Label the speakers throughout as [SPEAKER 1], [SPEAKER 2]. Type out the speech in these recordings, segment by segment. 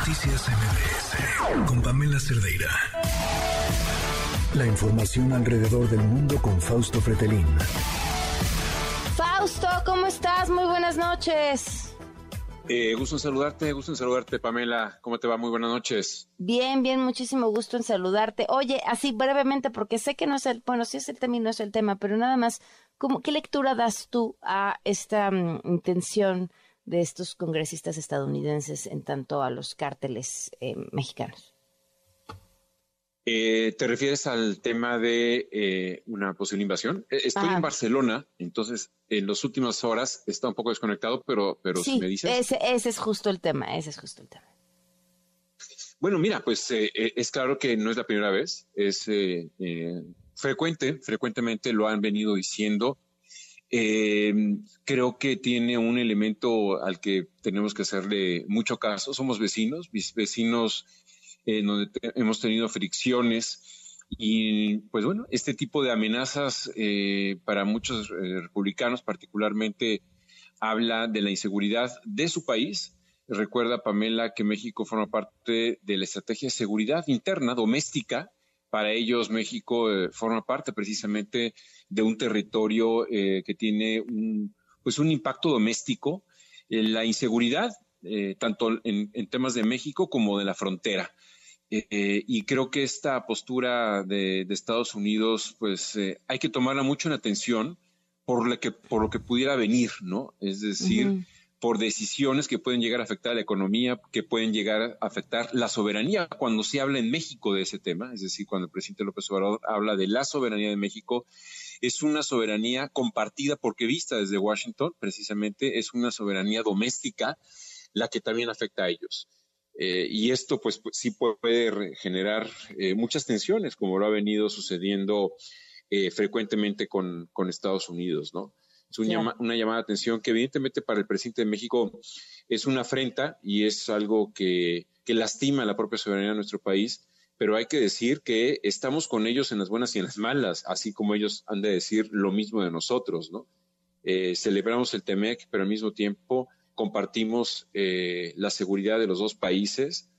[SPEAKER 1] Noticias MBS con Pamela Cerdeira. La información alrededor del mundo con Fausto Fretelín.
[SPEAKER 2] Fausto, ¿cómo estás? Muy buenas noches.
[SPEAKER 3] Eh, gusto en saludarte, gusto en saludarte, Pamela. ¿Cómo te va? Muy buenas noches.
[SPEAKER 2] Bien, bien, muchísimo gusto en saludarte. Oye, así brevemente, porque sé que no es el, bueno, sí es el tema y no es el tema, pero nada más, ¿cómo, ¿qué lectura das tú a esta mm, intención de estos congresistas estadounidenses en tanto a los cárteles eh, mexicanos?
[SPEAKER 3] Eh, ¿Te refieres al tema de eh, una posible invasión? Estoy en Barcelona, entonces en las últimas horas está un poco desconectado, pero, pero
[SPEAKER 2] sí,
[SPEAKER 3] me dices.
[SPEAKER 2] Ese, ese es justo el tema, ese es justo el tema.
[SPEAKER 3] Bueno, mira, pues es claro que no es la primera vez, es frecuente, frecuentemente lo han venido diciendo eh, creo que tiene un elemento al que tenemos que hacerle mucho caso. Somos vecinos, vecinos eh, donde hemos tenido fricciones y pues bueno, este tipo de amenazas eh, para muchos eh, republicanos particularmente habla de la inseguridad de su país. Recuerda, Pamela, que México forma parte de la estrategia de seguridad interna doméstica. Para ellos, México forma parte precisamente de un territorio eh, que tiene un, pues un impacto doméstico, eh, la inseguridad, eh, tanto en, temas de México como de la frontera. y creo que esta postura de, Estados Unidos, pues hay que tomarla mucho en atención por lo que, por lo que pudiera venir, ¿no? Es decir, por decisiones que pueden llegar a afectar a la economía, que pueden llegar a afectar la soberanía. Cuando se habla en México de ese tema, es decir, cuando el presidente López Obrador habla de la soberanía de México, es una soberanía compartida porque vista desde Washington, precisamente es una soberanía doméstica la que también afecta a ellos. Eh, y esto pues, sí puede generar eh, muchas tensiones, como lo ha venido sucediendo eh, frecuentemente con, Estados Unidos, ¿no? Es una llamada de atención que evidentemente para el presidente de México es una afrenta y es algo que, que lastima la propia soberanía de nuestro país pero hay que decir que estamos con ellos en las buenas y en las malas, así como ellos han de decir lo mismo de nosotros, ¿no? Eh, celebramos el TEMEC, pero al mismo tiempo compartimos eh, la seguridad de los dos países.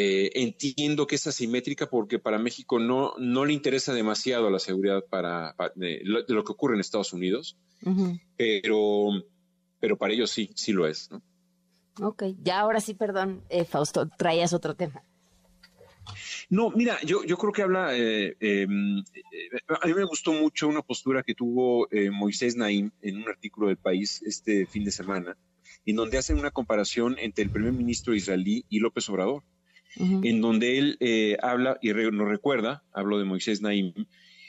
[SPEAKER 3] Eh, entiendo que es asimétrica porque para México no, no le interesa demasiado la seguridad para, de, lo, que ocurre en Estados Unidos, pero, pero para ellos sí, sí lo es. ¿no?
[SPEAKER 2] Ok, ya ahora sí, perdón, Fausto, traías otro tema.
[SPEAKER 3] No, mira, yo, yo creo que habla, eh, em, eh, a mí me gustó mucho una postura que tuvo eh, Moisés Naim en un artículo del país este fin de semana, en donde hacen una comparación entre el primer ministro israelí y López Obrador, en donde él habla y nos recuerda, hablo de Moisés Naim,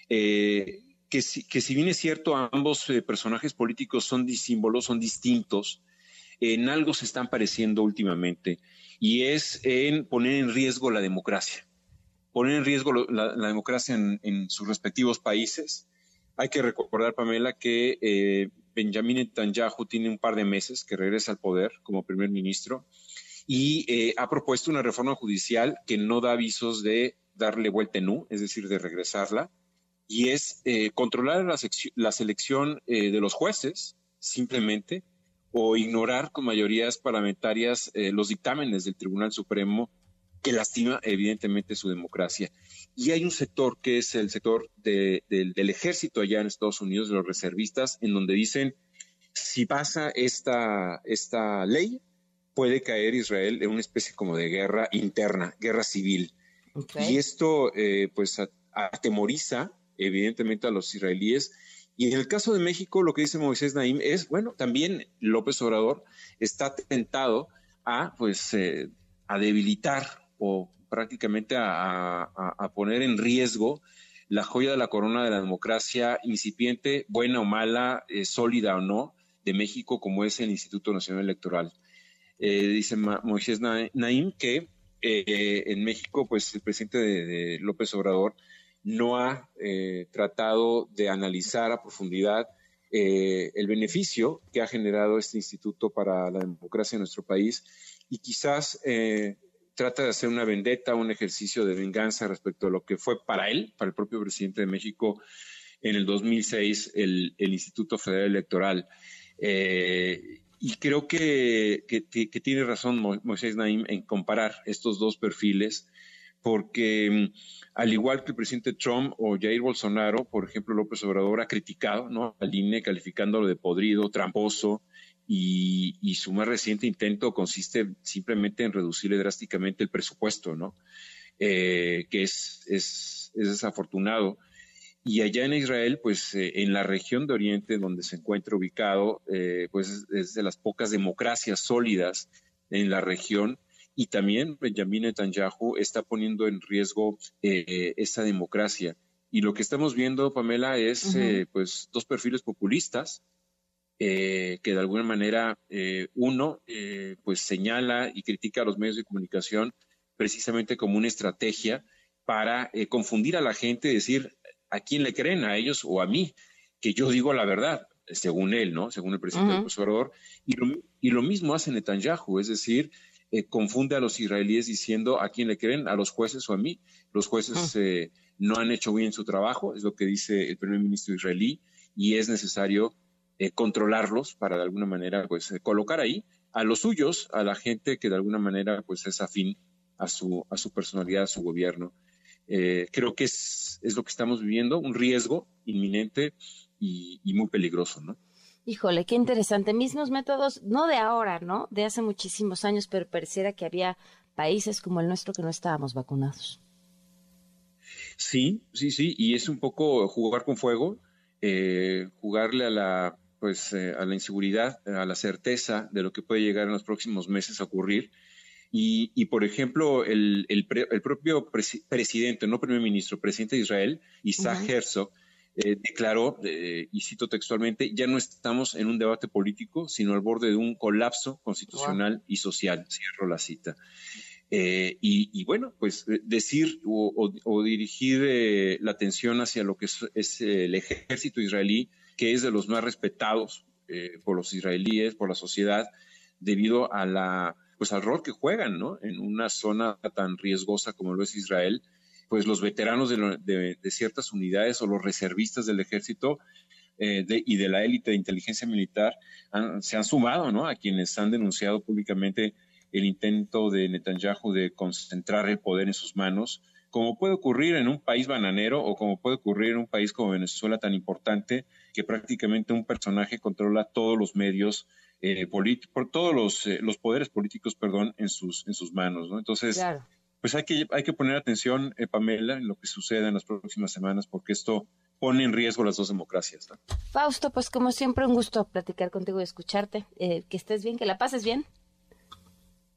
[SPEAKER 3] que, si, que si bien es cierto, ambos personajes políticos son símbolos, son distintos, en algo se están pareciendo últimamente, y es en poner en riesgo la democracia. Poner en riesgo la, democracia en, sus respectivos países. Hay que recordar, Pamela, que eh, Benjamin Netanyahu tiene un par de meses que regresa al poder como primer ministro y eh, ha propuesto una reforma judicial que no da avisos de darle vuelta en U, es decir, de regresarla, y es eh, controlar la, la selección de los jueces, simplemente, o ignorar con mayorías parlamentarias los dictámenes del Tribunal Supremo que lastima evidentemente su democracia. Y hay un sector que es el sector del ejército allá en Estados Unidos, de los reservistas, en donde dicen, si pasa esta, esta ley, puede caer Israel en una especie como de guerra interna, guerra civil. Y esto eh, pues atemoriza evidentemente a los israelíes. Y en el caso de México, lo que dice Moisés Naim es, bueno, también López Obrador está tentado a, pues, eh, a debilitar o prácticamente a, poner en riesgo la joya de la corona de la democracia incipiente, buena o mala, eh, sólida o no, de México, como es el Instituto Nacional Electoral. Eh, dice Moisés Naim que eh, en México, pues el presidente de, López Obrador no ha tratado de analizar a profundidad el beneficio que ha generado este instituto para la democracia en nuestro país y quizás trata de hacer una vendetta, un ejercicio de venganza respecto a lo que fue para él, para el propio presidente de México, en el 2006, el, Instituto Federal Electoral. Eh, y creo que, que, tiene razón Moisés Naim en comparar estos dos perfiles, porque mm, al igual que el presidente Trump o Jair Bolsonaro, por ejemplo, López Obrador ha criticado ¿no? al INE calificándolo de podrido, tramposo, y, y, su más reciente intento consiste simplemente en reducirle drásticamente el presupuesto, ¿no? Eh, que es, es, es desafortunado. Y allá en Israel, pues eh, en la región de Oriente donde se encuentra ubicado, eh, pues es de las pocas democracias sólidas en la región. Y también Benjamin Netanyahu está poniendo en riesgo eh, esa democracia. Y lo que estamos viendo, Pamela, es pues dos perfiles populistas que de alguna manera uno pues señala y critica a los medios de comunicación precisamente como una estrategia para confundir a la gente, decir, a quién le creen, a ellos o a mí, que yo digo la verdad, según él, ¿no? Según el presidente del conservador. Y lo, y lo mismo hace Netanyahu, es decir, eh, confunde a los israelíes diciendo a quién le creen, a los jueces o a mí. Los jueces eh, no han hecho bien su trabajo, es lo que dice el primer ministro israelí, y es necesario eh, controlarlos para de alguna manera pues colocar ahí a los suyos, a la gente que de alguna manera pues es afín a su, a su personalidad, a su gobierno. Creo que es, es, lo que estamos viviendo, un riesgo inminente y, muy peligroso, ¿no?
[SPEAKER 2] Híjole, qué interesante. Mismos métodos, no de ahora, ¿no? De hace muchísimos años, pero pareciera que había países como el nuestro que no estábamos vacunados.
[SPEAKER 3] Sí, sí, sí, y es un poco jugar con fuego, eh, jugarle a la, pues, eh, a la inseguridad, a la certeza de lo que puede llegar en los próximos meses a ocurrir y, por ejemplo, el, propio presidente, no primer ministro, presidente de Israel, Isaac Herzog, eh, declaró, eh, y cito textualmente, ya no estamos en un debate político, sino al borde de un colapso constitucional y social. Cierro la cita. Eh, y, bueno, pues decir o, dirigir la atención hacia lo que es, el ejército israelí, que es de los más respetados por los israelíes, por la sociedad, debido a la pues al rol que juegan, ¿no? En una zona tan riesgosa como lo es Israel, pues los veteranos de, ciertas unidades o los reservistas del ejército eh, y de la élite de inteligencia militar se han sumado, ¿no? A quienes han denunciado públicamente el intento de Netanyahu de concentrar el poder en sus manos, como puede ocurrir en un país bananero o como puede ocurrir en un país como Venezuela tan importante que prácticamente un personaje controla todos los medios eh, por todos los, eh, los, poderes políticos, perdón, en sus, en sus manos, ¿no? Entonces, pues hay que, hay que poner atención, eh, Pamela, en lo que suceda en las próximas semanas, porque esto pone en riesgo las dos democracias.
[SPEAKER 2] Fausto, pues como siempre, un gusto platicar contigo y escucharte. que estés bien, que la pases bien.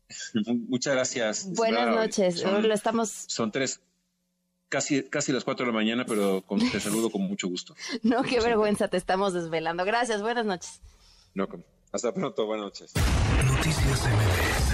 [SPEAKER 3] Muchas gracias.
[SPEAKER 2] Buenas noches.
[SPEAKER 3] Son,
[SPEAKER 2] lo estamos...
[SPEAKER 3] son tres, casi, casi las cuatro de la mañana, pero te saludo con mucho gusto.
[SPEAKER 2] no, qué vergüenza, te estamos desvelando. Gracias, buenas noches.
[SPEAKER 3] No, hasta pronto, buenas noches.
[SPEAKER 1] Noticias MBS